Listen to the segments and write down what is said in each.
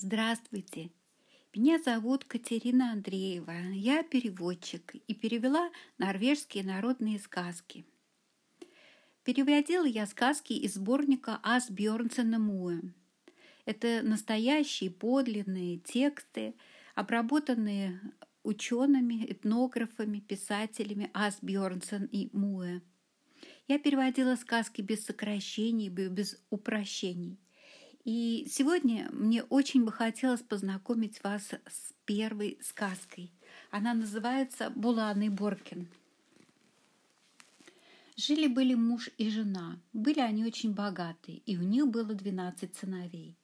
Здравствуйте! Меня зовут Катерина Андреева. Я переводчик и перевела норвежские народные сказки. Переводила я сказки из сборника Ас Бьорнсена Муэ. Это настоящие подлинные тексты, обработанные учеными, этнографами, писателями Ас Бьорнсен и Муэ. Я переводила сказки без сокращений, без упрощений. И сегодня мне очень бы хотелось познакомить вас с первой сказкой. Она называется «Булан Боркин». Жили-были муж и жена. Были они очень богатые, и у них было 12 сыновей.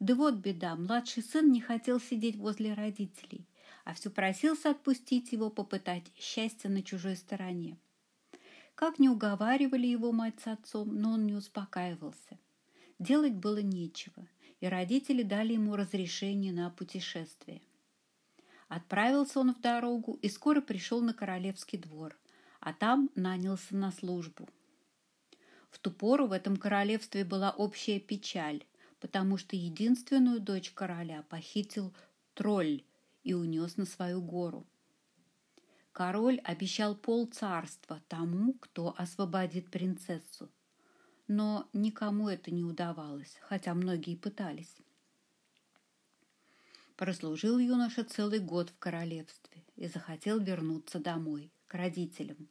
Да вот беда, младший сын не хотел сидеть возле родителей, а все просился отпустить его попытать счастье на чужой стороне. Как не уговаривали его мать с отцом, но он не успокаивался – Делать было нечего, и родители дали ему разрешение на путешествие. Отправился он в дорогу и скоро пришел на королевский двор, а там нанялся на службу. В ту пору в этом королевстве была общая печаль, потому что единственную дочь короля похитил тролль и унес на свою гору. Король обещал пол царства тому, кто освободит принцессу – но никому это не удавалось, хотя многие пытались. Прослужил юноша целый год в королевстве и захотел вернуться домой, к родителям.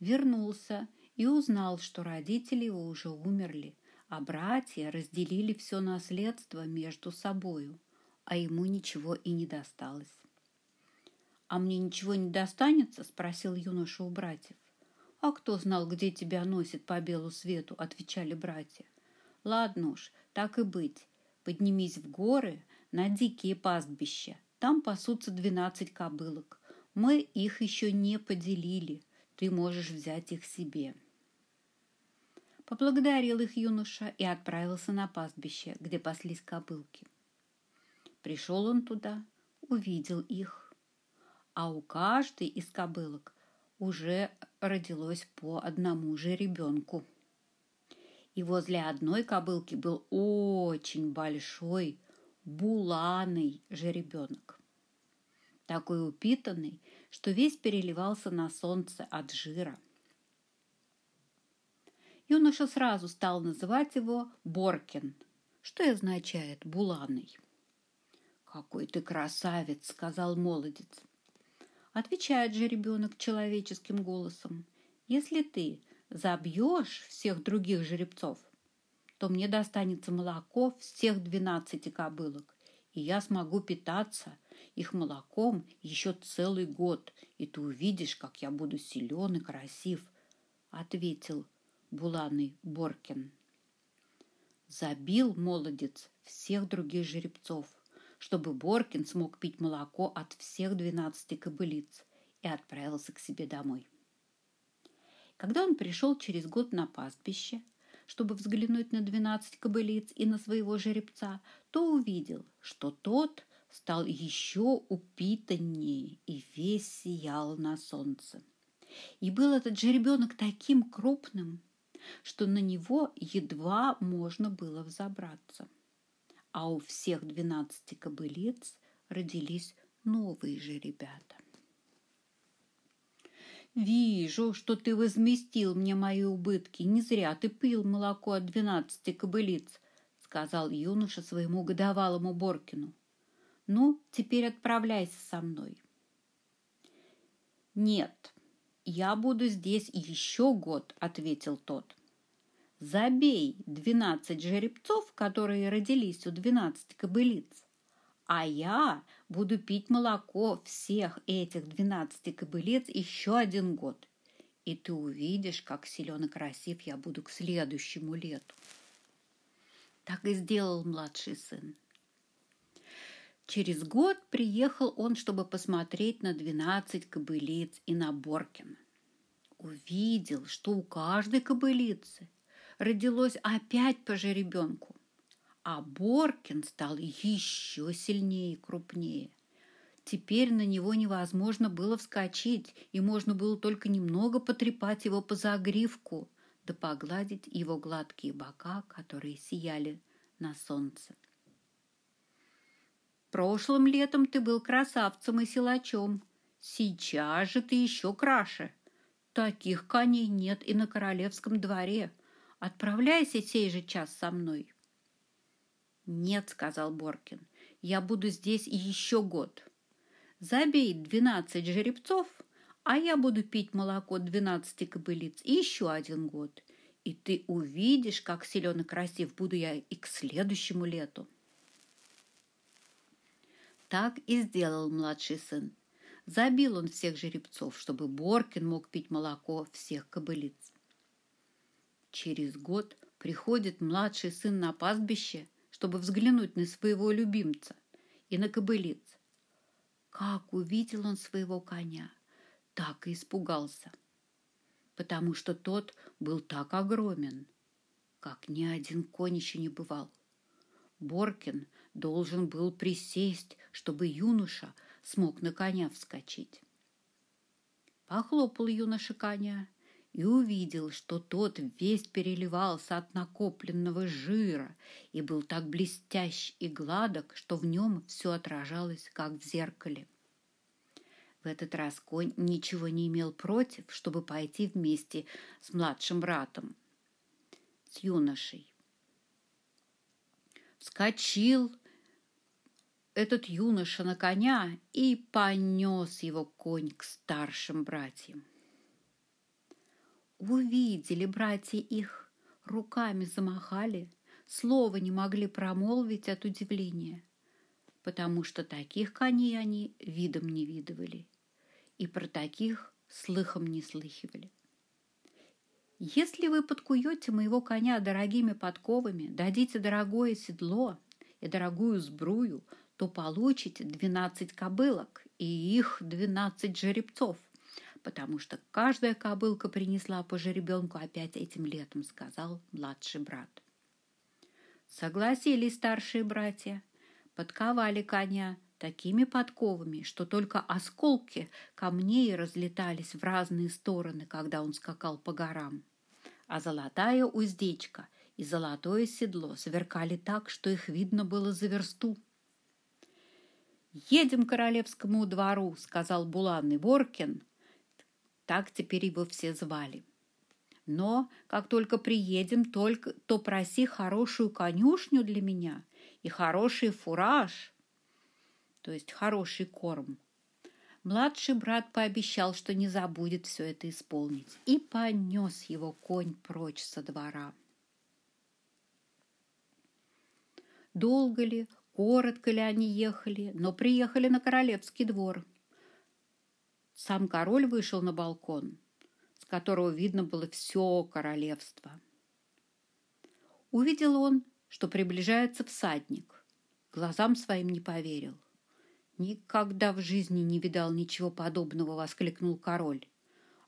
Вернулся и узнал, что родители его уже умерли, а братья разделили все наследство между собою, а ему ничего и не досталось. «А мне ничего не достанется?» – спросил юноша у братьев. «А кто знал, где тебя носит по белу свету?» – отвечали братья. «Ладно уж, так и быть. Поднимись в горы на дикие пастбища. Там пасутся двенадцать кобылок. Мы их еще не поделили. Ты можешь взять их себе». Поблагодарил их юноша и отправился на пастбище, где паслись кобылки. Пришел он туда, увидел их, а у каждой из кобылок уже родилось по одному же ребенку. И возле одной кобылки был очень большой буланый жеребенок. Такой упитанный, что весь переливался на солнце от жира. Юноша сразу стал называть его Боркин, что и означает «буланый». «Какой ты красавец!» – сказал молодец – Отвечает же ребенок человеческим голосом. Если ты забьешь всех других жеребцов, то мне достанется молоко всех двенадцати кобылок, и я смогу питаться их молоком еще целый год, и ты увидишь, как я буду силен и красив, — ответил Буланый Боркин. Забил молодец всех других жеребцов — чтобы Боркин смог пить молоко от всех двенадцати кобылиц и отправился к себе домой. Когда он пришел через год на пастбище, чтобы взглянуть на двенадцать кобылиц и на своего жеребца, то увидел, что тот стал еще упитаннее и весь сиял на солнце. И был этот жеребенок таким крупным, что на него едва можно было взобраться а у всех двенадцати кобылиц родились новые же ребята. «Вижу, что ты возместил мне мои убытки. Не зря ты пил молоко от двенадцати кобылиц», — сказал юноша своему годовалому Боркину. «Ну, теперь отправляйся со мной». «Нет, я буду здесь еще год», — ответил тот. Забей двенадцать жеребцов, которые родились у двенадцати кобылиц, а я буду пить молоко всех этих двенадцати кобылиц еще один год. И ты увидишь, как силен и красив я буду к следующему лету. Так и сделал младший сын. Через год приехал он, чтобы посмотреть на двенадцать кобылиц и на Боркина. Увидел, что у каждой кобылицы родилось опять по жеребенку. А Боркин стал еще сильнее и крупнее. Теперь на него невозможно было вскочить, и можно было только немного потрепать его по загривку, да погладить его гладкие бока, которые сияли на солнце. Прошлым летом ты был красавцем и силачом. Сейчас же ты еще краше. Таких коней нет и на королевском дворе. Отправляйся сей же час со мной. Нет, сказал Боркин, я буду здесь еще год. Забей двенадцать жеребцов, а я буду пить молоко двенадцати кобылиц еще один год. И ты увидишь, как силен и красив буду я и к следующему лету. Так и сделал младший сын. Забил он всех жеребцов, чтобы Боркин мог пить молоко всех кобылиц. Через год приходит младший сын на пастбище, чтобы взглянуть на своего любимца и на кобылиц. Как увидел он своего коня, так и испугался, потому что тот был так огромен, как ни один конь еще не бывал. Боркин должен был присесть, чтобы юноша смог на коня вскочить. Похлопал юноша коня и увидел, что тот весь переливался от накопленного жира и был так блестящ и гладок, что в нем все отражалось, как в зеркале. В этот раз конь ничего не имел против, чтобы пойти вместе с младшим братом, с юношей. Вскочил этот юноша на коня и понес его конь к старшим братьям. Увидели братья их, руками замахали, слова не могли промолвить от удивления, потому что таких коней они видом не видывали и про таких слыхом не слыхивали. Если вы подкуете моего коня дорогими подковами, дадите дорогое седло и дорогую сбрую, то получите двенадцать кобылок и их двенадцать жеребцов, потому что каждая кобылка принесла по жеребенку опять этим летом, сказал младший брат. Согласились старшие братья, подковали коня такими подковами, что только осколки камней разлетались в разные стороны, когда он скакал по горам. А золотая уздечка и золотое седло сверкали так, что их видно было за версту. «Едем к королевскому двору», — сказал Буланный Боркин. Так теперь его все звали. «Но как только приедем, только, то проси хорошую конюшню для меня и хороший фураж, то есть хороший корм. Младший брат пообещал, что не забудет все это исполнить, и понес его конь прочь со двора. Долго ли, коротко ли они ехали, но приехали на королевский двор. Сам король вышел на балкон, с которого видно было все королевство. Увидел он, что приближается всадник. Глазам своим не поверил. «Никогда в жизни не видал ничего подобного!» — воскликнул король,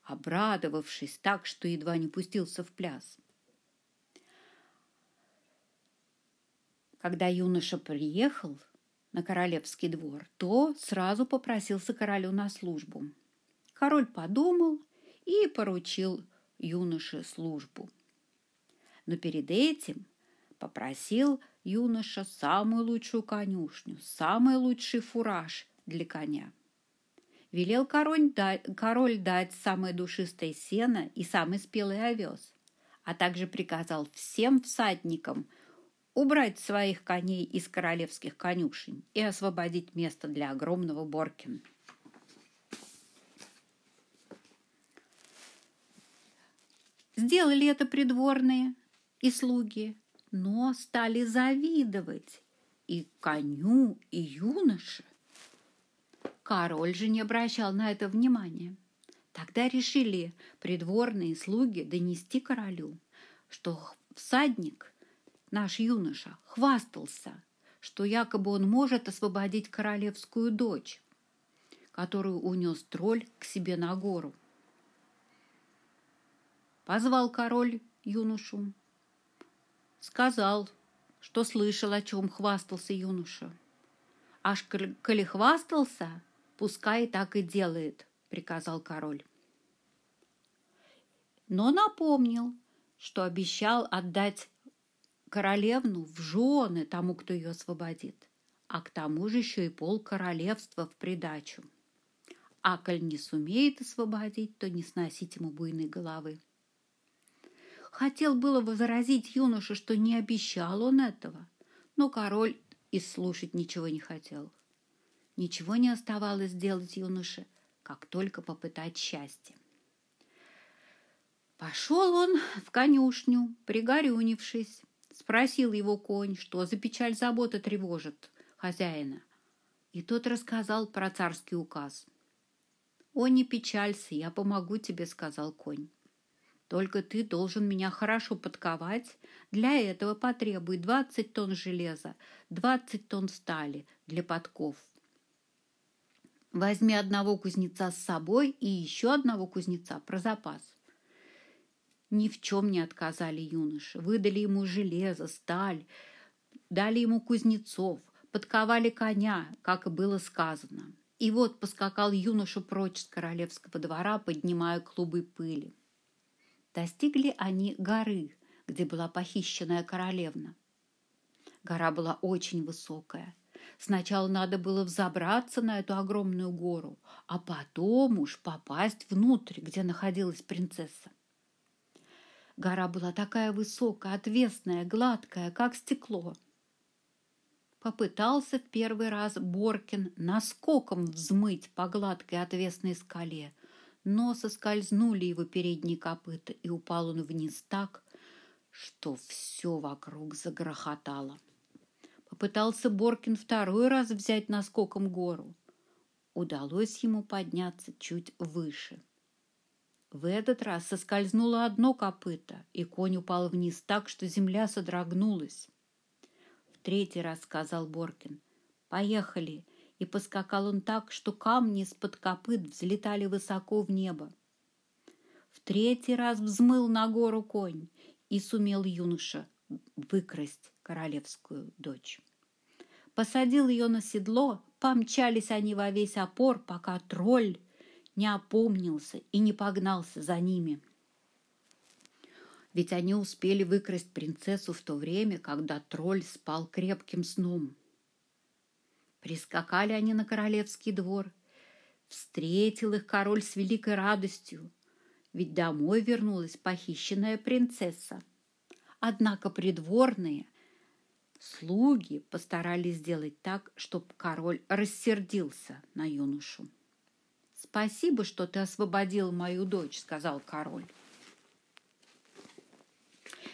обрадовавшись так, что едва не пустился в пляс. Когда юноша приехал на королевский двор, то сразу попросился королю на службу. Король подумал и поручил юноше службу. Но перед этим попросил юноша самую лучшую конюшню, самый лучший фураж для коня. Велел король дать, король дать самое душистое сено и самый спелый овес, а также приказал всем всадникам убрать своих коней из королевских конюшень и освободить место для огромного Боркина. Сделали это придворные и слуги, но стали завидовать и коню, и юноше. Король же не обращал на это внимания. Тогда решили придворные слуги донести королю, что всадник, наш юноша, хвастался, что якобы он может освободить королевскую дочь, которую унес тролль к себе на гору. Позвал король юношу, сказал, что слышал, о чем хвастался юноша. Аж коли хвастался, пускай так и делает, приказал король. Но напомнил, что обещал отдать королевну в жены тому, кто ее освободит. а к тому же еще и пол королевства в придачу. А коль не сумеет освободить, то не сносить ему буйной головы. Хотел было возразить юноше, что не обещал он этого, но король и слушать ничего не хотел. Ничего не оставалось сделать юноше, как только попытать счастье. Пошел он в конюшню, пригорюнившись. Спросил его конь, что за печаль забота тревожит хозяина. И тот рассказал про царский указ. «О, не печалься, я помогу тебе», — сказал конь. Только ты должен меня хорошо подковать. Для этого потребуй двадцать тонн железа, двадцать тонн стали для подков. Возьми одного кузнеца с собой и еще одного кузнеца про запас. Ни в чем не отказали юноши. Выдали ему железо, сталь, дали ему кузнецов, подковали коня, как и было сказано. И вот поскакал юноша прочь с королевского двора, поднимая клубы пыли. Достигли они горы, где была похищенная королевна. Гора была очень высокая. Сначала надо было взобраться на эту огромную гору, а потом уж попасть внутрь, где находилась принцесса. Гора была такая высокая, отвесная, гладкая, как стекло. Попытался в первый раз Боркин наскоком взмыть по гладкой отвесной скале – но соскользнули его передние копыта, и упал он вниз так, что все вокруг загрохотало. Попытался Боркин второй раз взять наскоком гору. Удалось ему подняться чуть выше. В этот раз соскользнуло одно копыто, и конь упал вниз так, что земля содрогнулась. В третий раз сказал Боркин, «Поехали, и поскакал он так, что камни из-под копыт взлетали высоко в небо. В третий раз взмыл на гору конь, и сумел юноша выкрасть королевскую дочь. Посадил ее на седло, помчались они во весь опор, пока тролль не опомнился и не погнался за ними. Ведь они успели выкрасть принцессу в то время, когда тролль спал крепким сном. Прискакали они на королевский двор. Встретил их король с великой радостью, ведь домой вернулась похищенная принцесса. Однако придворные слуги постарались сделать так, чтобы король рассердился на юношу. «Спасибо, что ты освободил мою дочь», — сказал король.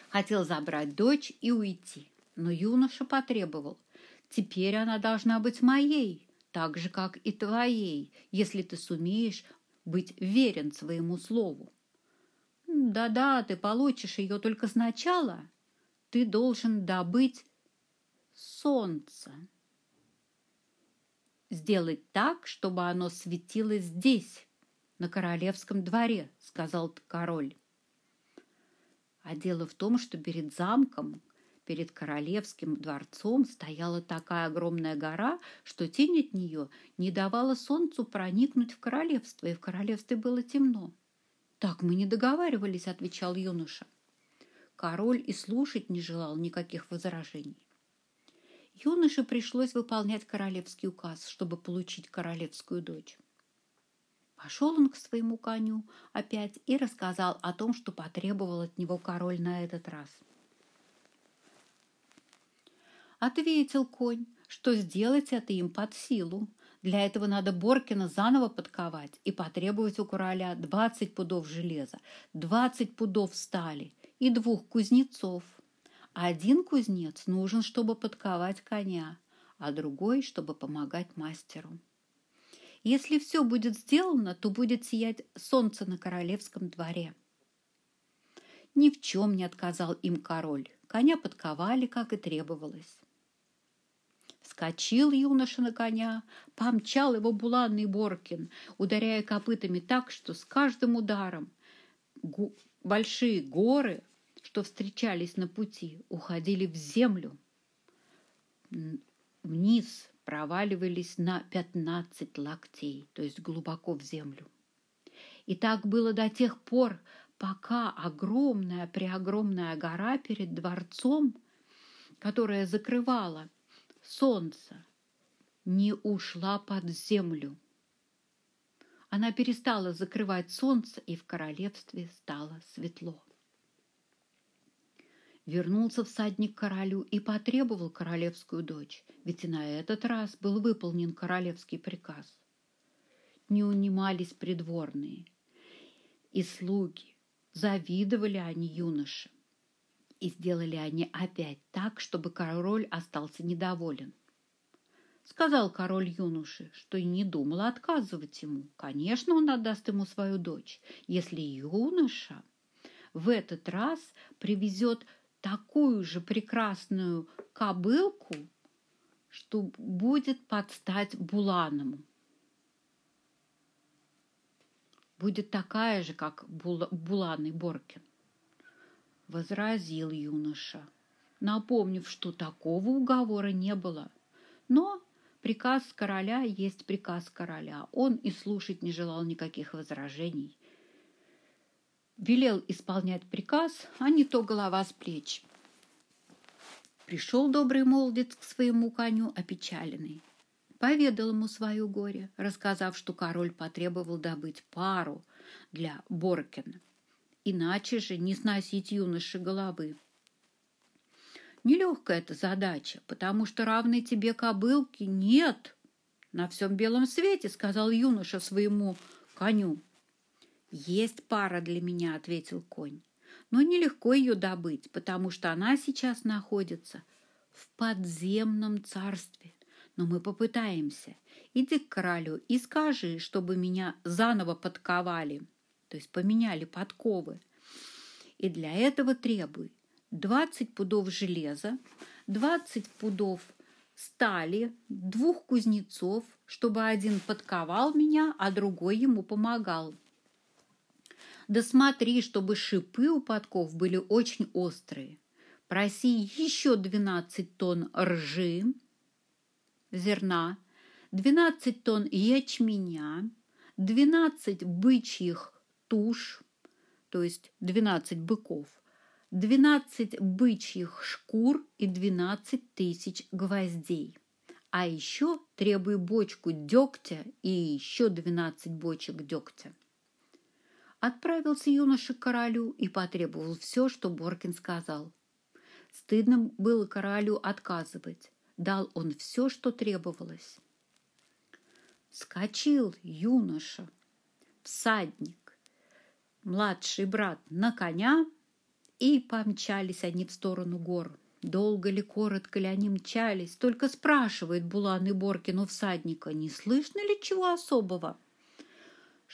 Хотел забрать дочь и уйти, но юноша потребовал — Теперь она должна быть моей, так же, как и твоей, если ты сумеешь быть верен своему слову. Да-да, ты получишь ее только сначала. Ты должен добыть солнце. Сделать так, чтобы оно светило здесь, на королевском дворе, сказал король. А дело в том, что перед замком Перед королевским дворцом стояла такая огромная гора, что тень от нее не давала солнцу проникнуть в королевство, и в королевстве было темно. «Так мы не договаривались», — отвечал юноша. Король и слушать не желал никаких возражений. Юноше пришлось выполнять королевский указ, чтобы получить королевскую дочь. Пошел он к своему коню опять и рассказал о том, что потребовал от него король на этот раз – Ответил конь, что сделать это им под силу. Для этого надо Боркина заново подковать и потребовать у короля двадцать пудов железа, двадцать пудов стали и двух кузнецов. Один кузнец нужен, чтобы подковать коня, а другой, чтобы помогать мастеру. Если все будет сделано, то будет сиять солнце на королевском дворе. Ни в чем не отказал им король. Коня подковали, как и требовалось. Вскочил юноша на коня, помчал его буланный Боркин, ударяя копытами так, что с каждым ударом большие горы, что встречались на пути, уходили в землю. Вниз проваливались на пятнадцать локтей, то есть глубоко в землю. И так было до тех пор, пока огромная-преогромная гора перед дворцом, которая закрывала солнца не ушла под землю. Она перестала закрывать солнце, и в королевстве стало светло. Вернулся всадник к королю и потребовал королевскую дочь, ведь и на этот раз был выполнен королевский приказ. Не унимались придворные и слуги, завидовали они юноше. И сделали они опять так, чтобы король остался недоволен. Сказал король юноше, что и не думал отказывать ему. Конечно, он отдаст ему свою дочь, если юноша в этот раз привезет такую же прекрасную кобылку, что будет подстать Буланому. Будет такая же, как Булан и Боркин возразил юноша, напомнив, что такого уговора не было. Но приказ короля есть приказ короля. Он и слушать не желал никаких возражений. Велел исполнять приказ, а не то голова с плеч. Пришел добрый молодец к своему коню опечаленный. Поведал ему свое горе, рассказав, что король потребовал добыть пару для Боркина – иначе же не сносить юноши головы. Нелегкая эта задача, потому что равной тебе кобылки нет на всем белом свете, сказал юноша своему коню. Есть пара для меня, ответил конь, но нелегко ее добыть, потому что она сейчас находится в подземном царстве. Но мы попытаемся. Иди к королю и скажи, чтобы меня заново подковали то есть поменяли подковы. И для этого требуй 20 пудов железа, 20 пудов стали, двух кузнецов, чтобы один подковал меня, а другой ему помогал. Да смотри, чтобы шипы у подков были очень острые. Проси еще 12 тонн ржи, зерна, 12 тонн ячменя, 12 бычьих туш, то есть 12 быков, 12 бычьих шкур и 12 тысяч гвоздей. А еще требуй бочку дегтя и еще 12 бочек дегтя. Отправился юноша к королю и потребовал все, что Боркин сказал. Стыдно было королю отказывать. Дал он все, что требовалось. Скочил юноша, всадник, младший брат на коня, и помчались они в сторону гор. Долго ли, коротко ли они мчались, только спрашивает Булан и Боркин у всадника, не слышно ли чего особого.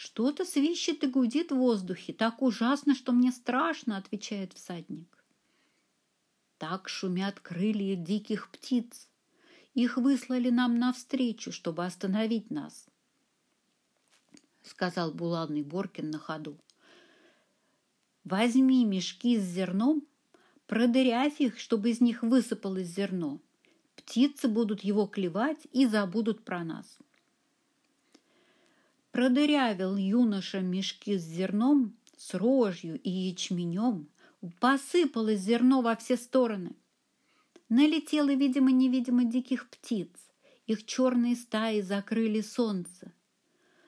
«Что-то свищет и гудит в воздухе, так ужасно, что мне страшно», — отвечает всадник. Так шумят крылья диких птиц. Их выслали нам навстречу, чтобы остановить нас, — сказал Булан и Боркин на ходу. Возьми мешки с зерном, продырявь их, чтобы из них высыпалось зерно. Птицы будут его клевать и забудут про нас. Продырявил юноша мешки с зерном, с рожью и ячменем, посыпалось зерно во все стороны. Налетело, видимо-невидимо, диких птиц. Их черные стаи закрыли солнце.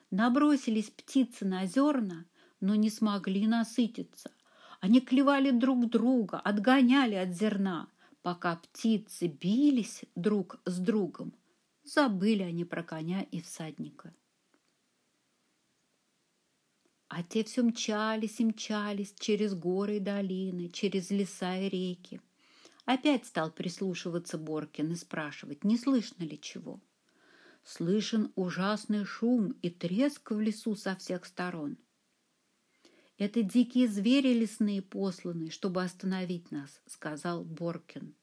Набросились птицы на зерна, но не смогли насытиться. Они клевали друг друга, отгоняли от зерна, пока птицы бились друг с другом. Забыли они про коня и всадника. А те все мчались и мчались через горы и долины, через леса и реки. Опять стал прислушиваться Боркин и спрашивать, не слышно ли чего. Слышен ужасный шум и треск в лесу со всех сторон – «Это дикие звери лесные посланы, чтобы остановить нас», — сказал Боркин.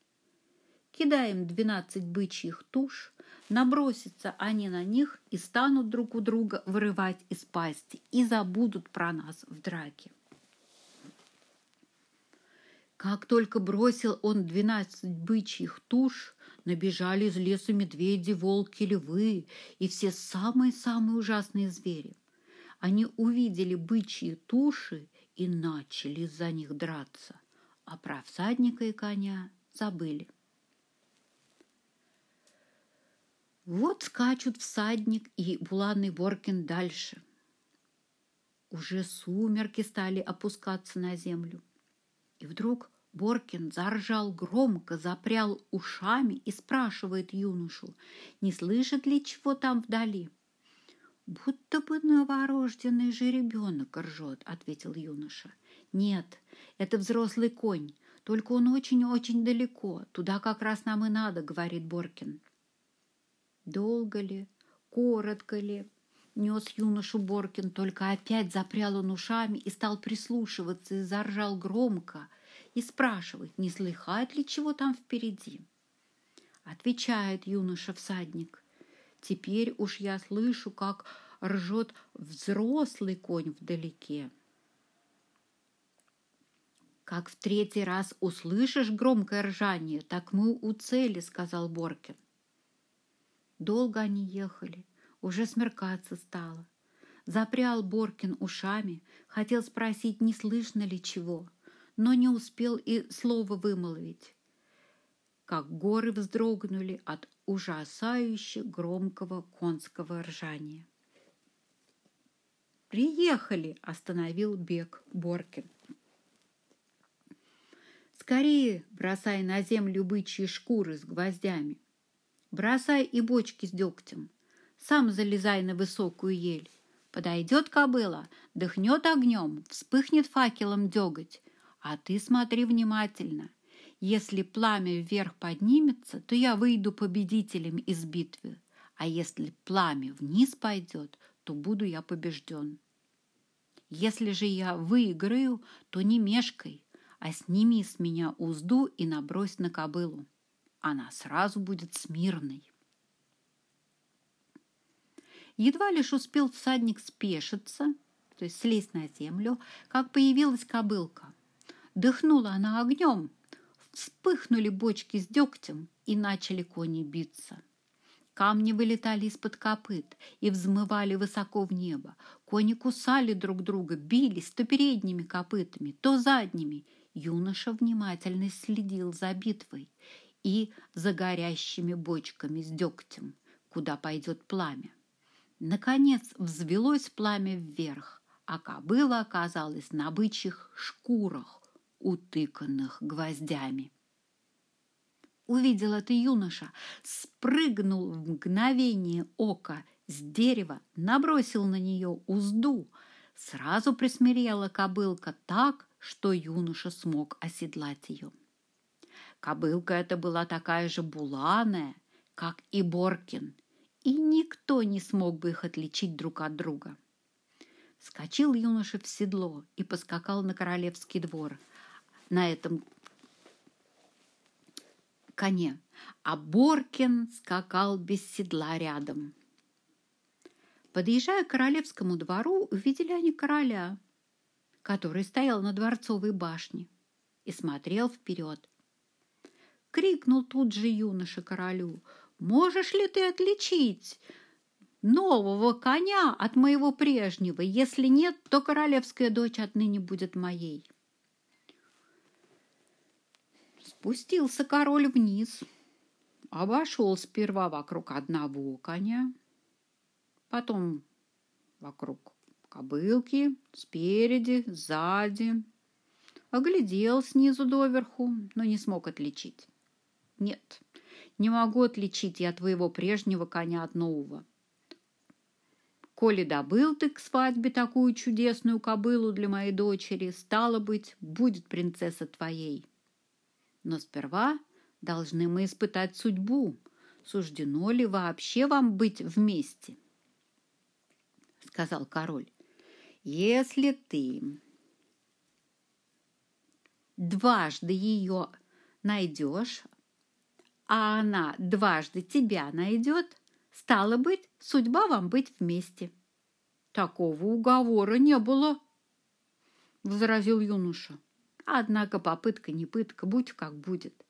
«Кидаем двенадцать бычьих туш, набросятся они на них и станут друг у друга вырывать из пасти и забудут про нас в драке». Как только бросил он двенадцать бычьих туш, набежали из леса медведи, волки, львы и все самые-самые ужасные звери они увидели бычьи туши и начали за них драться, а про всадника и коня забыли. Вот скачут всадник и буланный Боркин дальше. Уже сумерки стали опускаться на землю. И вдруг Боркин заржал громко, запрял ушами и спрашивает юношу, не слышит ли чего там вдали. «Будто бы новорожденный же ребенок ржет», — ответил юноша. «Нет, это взрослый конь, только он очень-очень далеко. Туда как раз нам и надо», — говорит Боркин. Долго ли, коротко ли, нес юношу Боркин, только опять запрял он ушами и стал прислушиваться и заржал громко и спрашивает, не слыхает ли чего там впереди. Отвечает юноша-всадник, теперь уж я слышу, как ржет взрослый конь вдалеке. «Как в третий раз услышишь громкое ржание, так мы у цели», — сказал Боркин. Долго они ехали, уже смеркаться стало. Запрял Боркин ушами, хотел спросить, не слышно ли чего, но не успел и слова вымолвить. Как горы вздрогнули от ужасающе громкого конского ржания. «Приехали!» – остановил бег Боркин. «Скорее бросай на землю бычьи шкуры с гвоздями!» Бросай и бочки с дегтем. Сам залезай на высокую ель. Подойдет кобыла, дыхнет огнем, вспыхнет факелом деготь. А ты смотри внимательно. Если пламя вверх поднимется, то я выйду победителем из битвы. А если пламя вниз пойдет, то буду я побежден. Если же я выиграю, то не мешкай, а сними с меня узду и набрось на кобылу она сразу будет смирной. Едва лишь успел всадник спешиться, то есть слезть на землю, как появилась кобылка. Дыхнула она огнем, вспыхнули бочки с дегтем и начали кони биться. Камни вылетали из-под копыт и взмывали высоко в небо. Кони кусали друг друга, бились то передними копытами, то задними. Юноша внимательно следил за битвой и за горящими бочками с дегтем, куда пойдет пламя. Наконец взвелось пламя вверх, а кобыла оказалась на бычьих шкурах, утыканных гвоздями. Увидел это юноша, спрыгнул в мгновение ока с дерева, набросил на нее узду. Сразу присмирела кобылка так, что юноша смог оседлать ее. Кобылка эта была такая же буланая, как и Боркин, и никто не смог бы их отличить друг от друга. Скочил юноша в седло и поскакал на королевский двор на этом коне, а Боркин скакал без седла рядом. Подъезжая к королевскому двору, увидели они короля, который стоял на дворцовой башне и смотрел вперед. Крикнул тут же юноша королю. «Можешь ли ты отличить нового коня от моего прежнего? Если нет, то королевская дочь отныне будет моей». Спустился король вниз, обошел сперва вокруг одного коня, потом вокруг кобылки, спереди, сзади, оглядел снизу доверху, но не смог отличить. Нет, не могу отличить я твоего прежнего коня от нового. Коли добыл ты к свадьбе такую чудесную кобылу для моей дочери, стало быть, будет принцесса твоей. Но сперва должны мы испытать судьбу. Суждено ли вообще вам быть вместе? Сказал король. Если ты дважды ее найдешь, а она дважды тебя найдет, стало быть, судьба вам быть вместе. Такого уговора не было, возразил юноша. Однако попытка не пытка, будь как будет.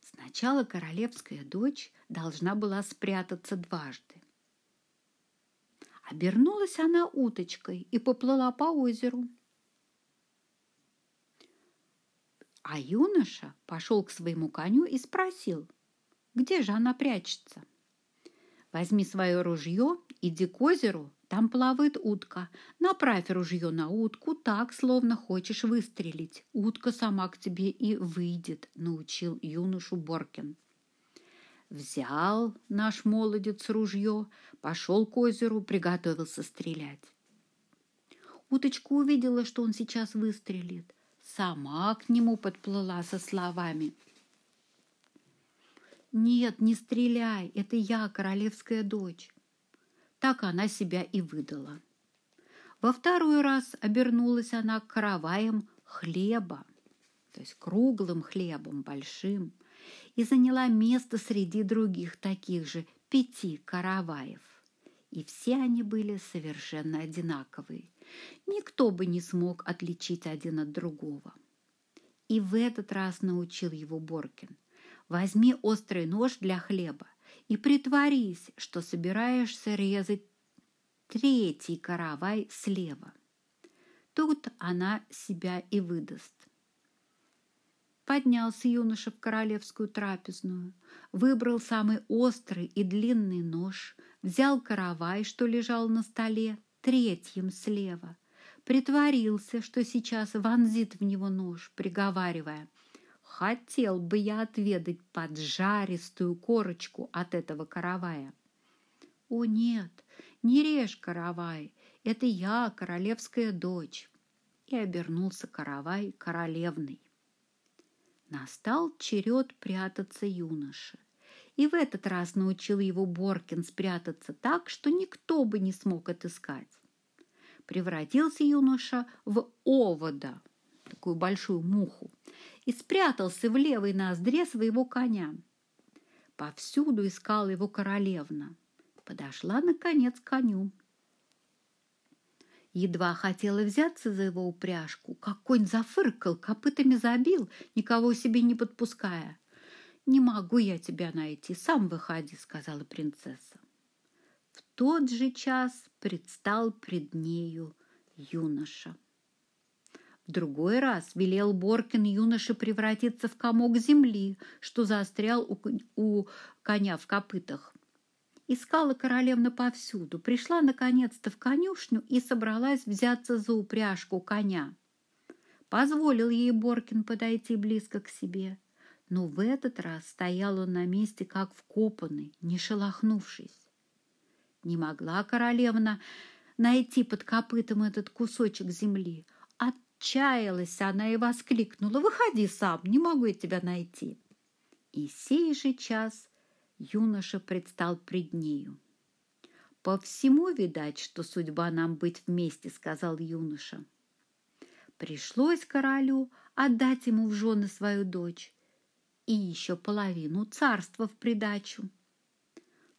Сначала королевская дочь должна была спрятаться дважды. Обернулась она уточкой и поплыла по озеру. А юноша пошел к своему коню и спросил, где же она прячется. Возьми свое ружье, иди к озеру, там плавает утка. Направь ружье на утку так, словно хочешь выстрелить. Утка сама к тебе и выйдет, научил юношу Боркин. Взял наш молодец ружье, пошел к озеру, приготовился стрелять. Уточка увидела, что он сейчас выстрелит. Сама к нему подплыла со словами. «Нет, не стреляй, это я, королевская дочь». Так она себя и выдала. Во второй раз обернулась она караваем хлеба, то есть круглым хлебом, большим, и заняла место среди других таких же пяти караваев. И все они были совершенно одинаковые. Никто бы не смог отличить один от другого. И в этот раз научил его Боркин. Возьми острый нож для хлеба и притворись, что собираешься резать третий каравай слева. Тут она себя и выдаст. Поднялся юноша в королевскую трапезную, выбрал самый острый и длинный нож, взял каравай, что лежал на столе, третьим слева, притворился, что сейчас вонзит в него нож, приговаривая – Хотел бы я отведать поджаристую корочку от этого каравая. О, нет, не режь каравай, это я, королевская дочь. И обернулся каравай королевной. Настал черед прятаться юноше. И в этот раз научил его Боркин спрятаться так, что никто бы не смог отыскать. Превратился юноша в овода, такую большую муху, и спрятался в левой ноздре своего коня. Повсюду искала его королевна. Подошла, наконец, к коню. Едва хотела взяться за его упряжку, как конь зафыркал, копытами забил, никого себе не подпуская. «Не могу я тебя найти, сам выходи», — сказала принцесса. В тот же час предстал пред нею юноша другой раз велел Боркин юноше превратиться в комок земли, что застрял у, у коня в копытах. Искала королевна повсюду, пришла наконец-то в конюшню и собралась взяться за упряжку коня. Позволил ей Боркин подойти близко к себе, но в этот раз стоял он на месте, как вкопанный, не шелохнувшись. Не могла королевна найти под копытом этот кусочек земли – Отчаялась она и воскликнула. «Выходи сам, не могу я тебя найти». И сей же час юноша предстал пред нею. «По всему видать, что судьба нам быть вместе», — сказал юноша. Пришлось королю отдать ему в жены свою дочь и еще половину царства в придачу.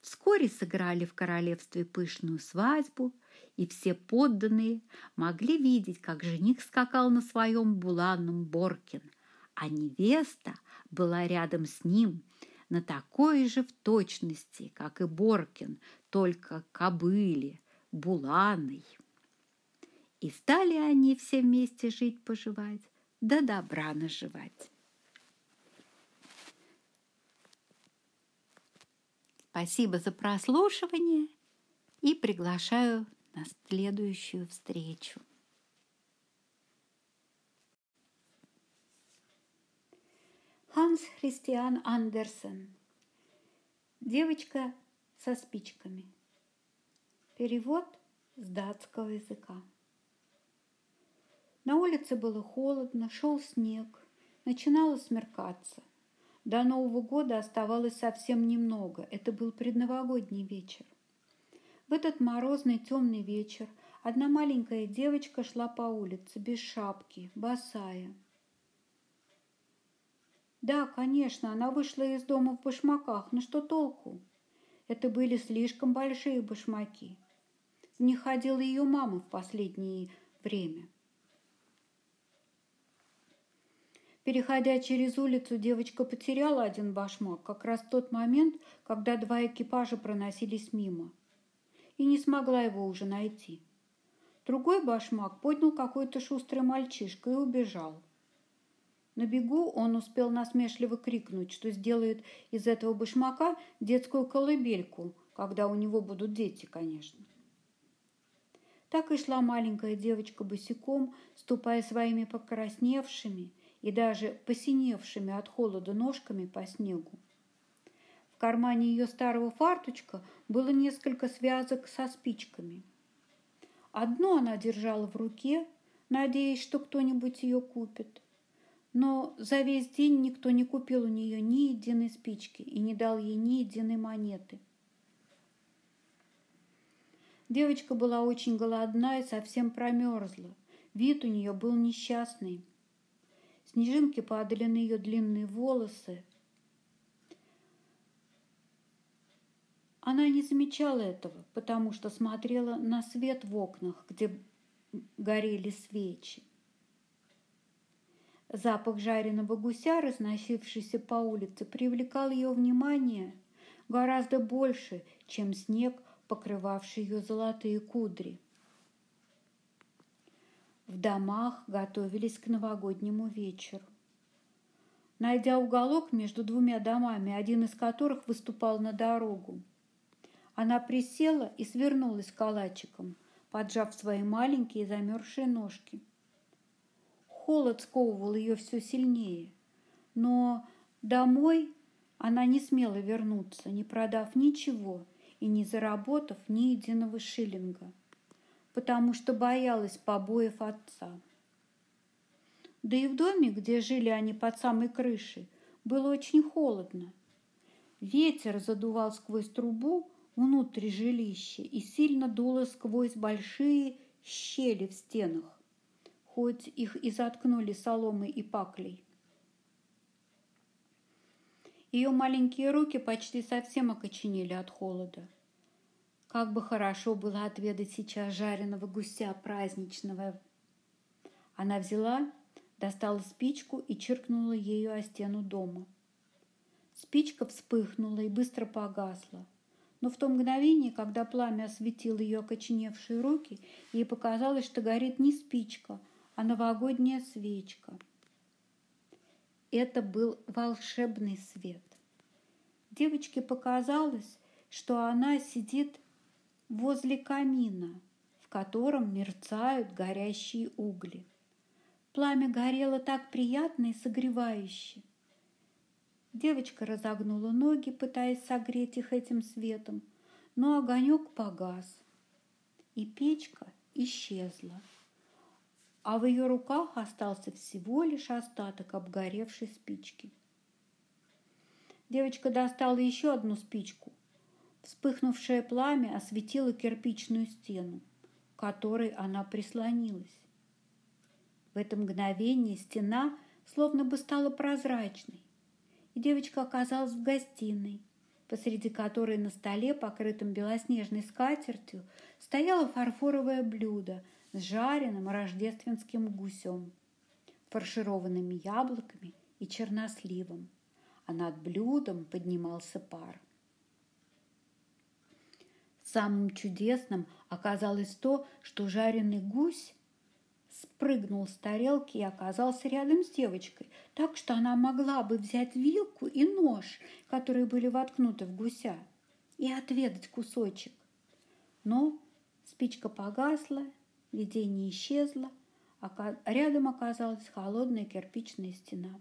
Вскоре сыграли в королевстве пышную свадьбу, и все подданные могли видеть, как жених скакал на своем буланном Боркин, а невеста была рядом с ним на такой же в точности, как и Боркин, только кобыли, буланой. И стали они все вместе жить-поживать, да добра наживать. Спасибо за прослушивание и приглашаю на следующую встречу. Ханс Христиан Андерсен. Девочка со спичками. Перевод с датского языка. На улице было холодно, шел снег, начинало смеркаться. До Нового года оставалось совсем немного. Это был предновогодний вечер. В этот морозный темный вечер одна маленькая девочка шла по улице без шапки, босая. Да, конечно, она вышла из дома в башмаках, но что толку? Это были слишком большие башмаки. Них ходила ее мама в последнее время – Переходя через улицу, девочка потеряла один башмак как раз в тот момент, когда два экипажа проносились мимо, и не смогла его уже найти. Другой башмак поднял какой-то шустрый мальчишка и убежал. На бегу он успел насмешливо крикнуть, что сделает из этого башмака детскую колыбельку, когда у него будут дети, конечно. Так и шла маленькая девочка босиком, ступая своими покрасневшими и даже посиневшими от холода ножками по снегу. В кармане ее старого фарточка было несколько связок со спичками. Одну она держала в руке, надеясь, что кто-нибудь ее купит. Но за весь день никто не купил у нее ни единой спички и не дал ей ни единой монеты. Девочка была очень голодна и совсем промерзла. Вид у нее был несчастный. Снежинки падали на ее длинные волосы. Она не замечала этого, потому что смотрела на свет в окнах, где горели свечи. Запах жареного гуся, разносившийся по улице, привлекал ее внимание гораздо больше, чем снег, покрывавший ее золотые кудри. В домах готовились к новогоднему вечеру. Найдя уголок между двумя домами, один из которых выступал на дорогу, она присела и свернулась калачиком, поджав свои маленькие замерзшие ножки. Холод сковывал ее все сильнее, но домой она не смела вернуться, не продав ничего и не заработав ни единого шиллинга потому что боялась побоев отца. Да и в доме, где жили они под самой крышей, было очень холодно. Ветер задувал сквозь трубу внутрь жилища и сильно дуло сквозь большие щели в стенах, хоть их и заткнули соломой и паклей. Ее маленькие руки почти совсем окоченели от холода – как бы хорошо было отведать сейчас жареного гуся праздничного. Она взяла, достала спичку и чиркнула ею о стену дома. Спичка вспыхнула и быстро погасла. Но в то мгновение, когда пламя осветило ее окоченевшие руки, ей показалось, что горит не спичка, а новогодняя свечка. Это был волшебный свет. Девочке показалось, что она сидит возле камина, в котором мерцают горящие угли. Пламя горело так приятно и согревающе. Девочка разогнула ноги, пытаясь согреть их этим светом, но огонек погас, и печка исчезла, а в ее руках остался всего лишь остаток обгоревшей спички. Девочка достала еще одну спичку Вспыхнувшее пламя осветило кирпичную стену, к которой она прислонилась. В это мгновение стена словно бы стала прозрачной, и девочка оказалась в гостиной, посреди которой на столе, покрытом белоснежной скатертью, стояло фарфоровое блюдо с жареным рождественским гусем, фаршированными яблоками и черносливом, а над блюдом поднимался пар. Самым чудесным оказалось то, что жареный гусь спрыгнул с тарелки и оказался рядом с девочкой, так что она могла бы взять вилку и нож, которые были воткнуты в гуся, и отведать кусочек. Но спичка погасла, видение исчезло, а рядом оказалась холодная кирпичная стена.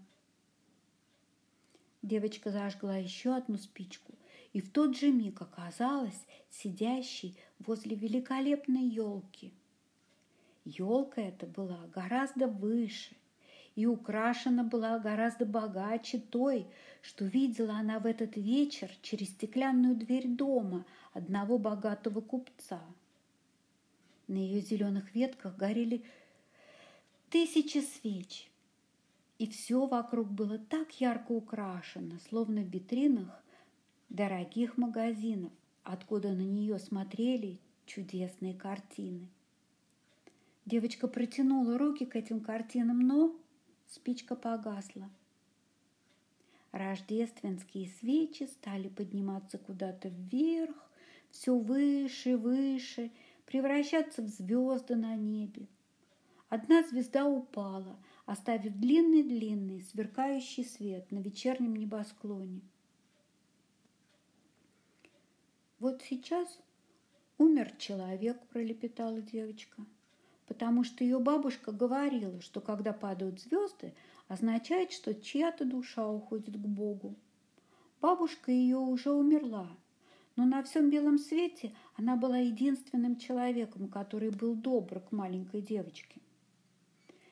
Девочка зажгла еще одну спичку и в тот же миг оказалась сидящей возле великолепной елки. Елка эта была гораздо выше и украшена была гораздо богаче той, что видела она в этот вечер через стеклянную дверь дома одного богатого купца. На ее зеленых ветках горели тысячи свеч, и все вокруг было так ярко украшено, словно в витринах дорогих магазинов, откуда на нее смотрели чудесные картины. Девочка протянула руки к этим картинам, но спичка погасла. Рождественские свечи стали подниматься куда-то вверх, все выше и выше, превращаться в звезды на небе. Одна звезда упала, оставив длинный-длинный сверкающий свет на вечернем небосклоне – Вот сейчас умер человек, пролепетала девочка, потому что ее бабушка говорила, что когда падают звезды, означает, что чья-то душа уходит к Богу. Бабушка ее уже умерла, но на всем белом свете она была единственным человеком, который был добр к маленькой девочке.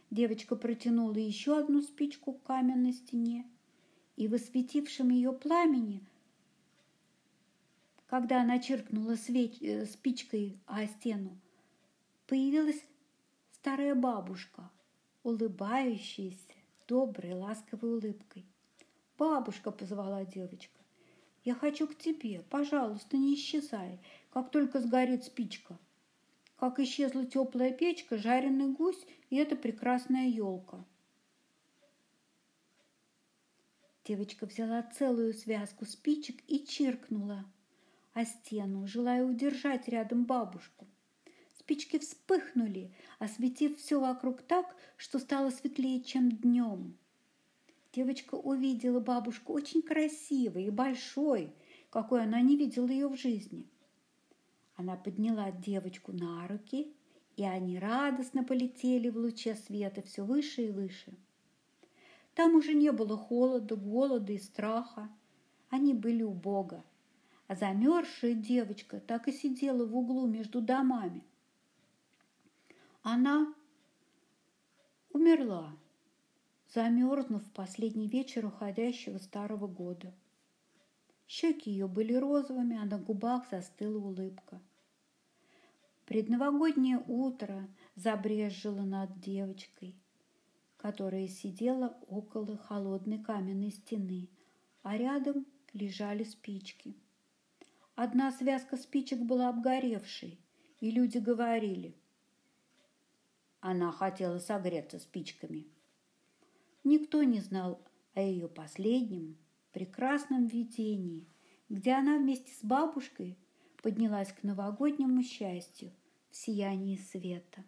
Девочка протянула еще одну спичку к каменной стене, и в осветившем ее пламени, когда она чиркнула свеч... Э, спичкой о стену, появилась старая бабушка, улыбающаяся, доброй, ласковой улыбкой. «Бабушка!» – позвала девочка. Я хочу к тебе. Пожалуйста, не исчезай, как только сгорит спичка. Как исчезла теплая печка, жареный гусь и эта прекрасная елка. Девочка взяла целую связку спичек и чиркнула о стену, желая удержать рядом бабушку. Спички вспыхнули, осветив все вокруг так, что стало светлее, чем днем. Девочка увидела бабушку очень красивой и большой, какой она не видела ее в жизни. Она подняла девочку на руки, и они радостно полетели в луче света все выше и выше. Там уже не было холода, голода и страха. Они были у Бога. А замерзшая девочка так и сидела в углу между домами. Она умерла замерзнув в последний вечер уходящего старого года. Щеки ее были розовыми, а на губах застыла улыбка. Предновогоднее утро забрежило над девочкой, которая сидела около холодной каменной стены, а рядом лежали спички. Одна связка спичек была обгоревшей, и люди говорили. Она хотела согреться спичками – Никто не знал о ее последнем прекрасном видении, где она вместе с бабушкой поднялась к новогоднему счастью в сиянии света.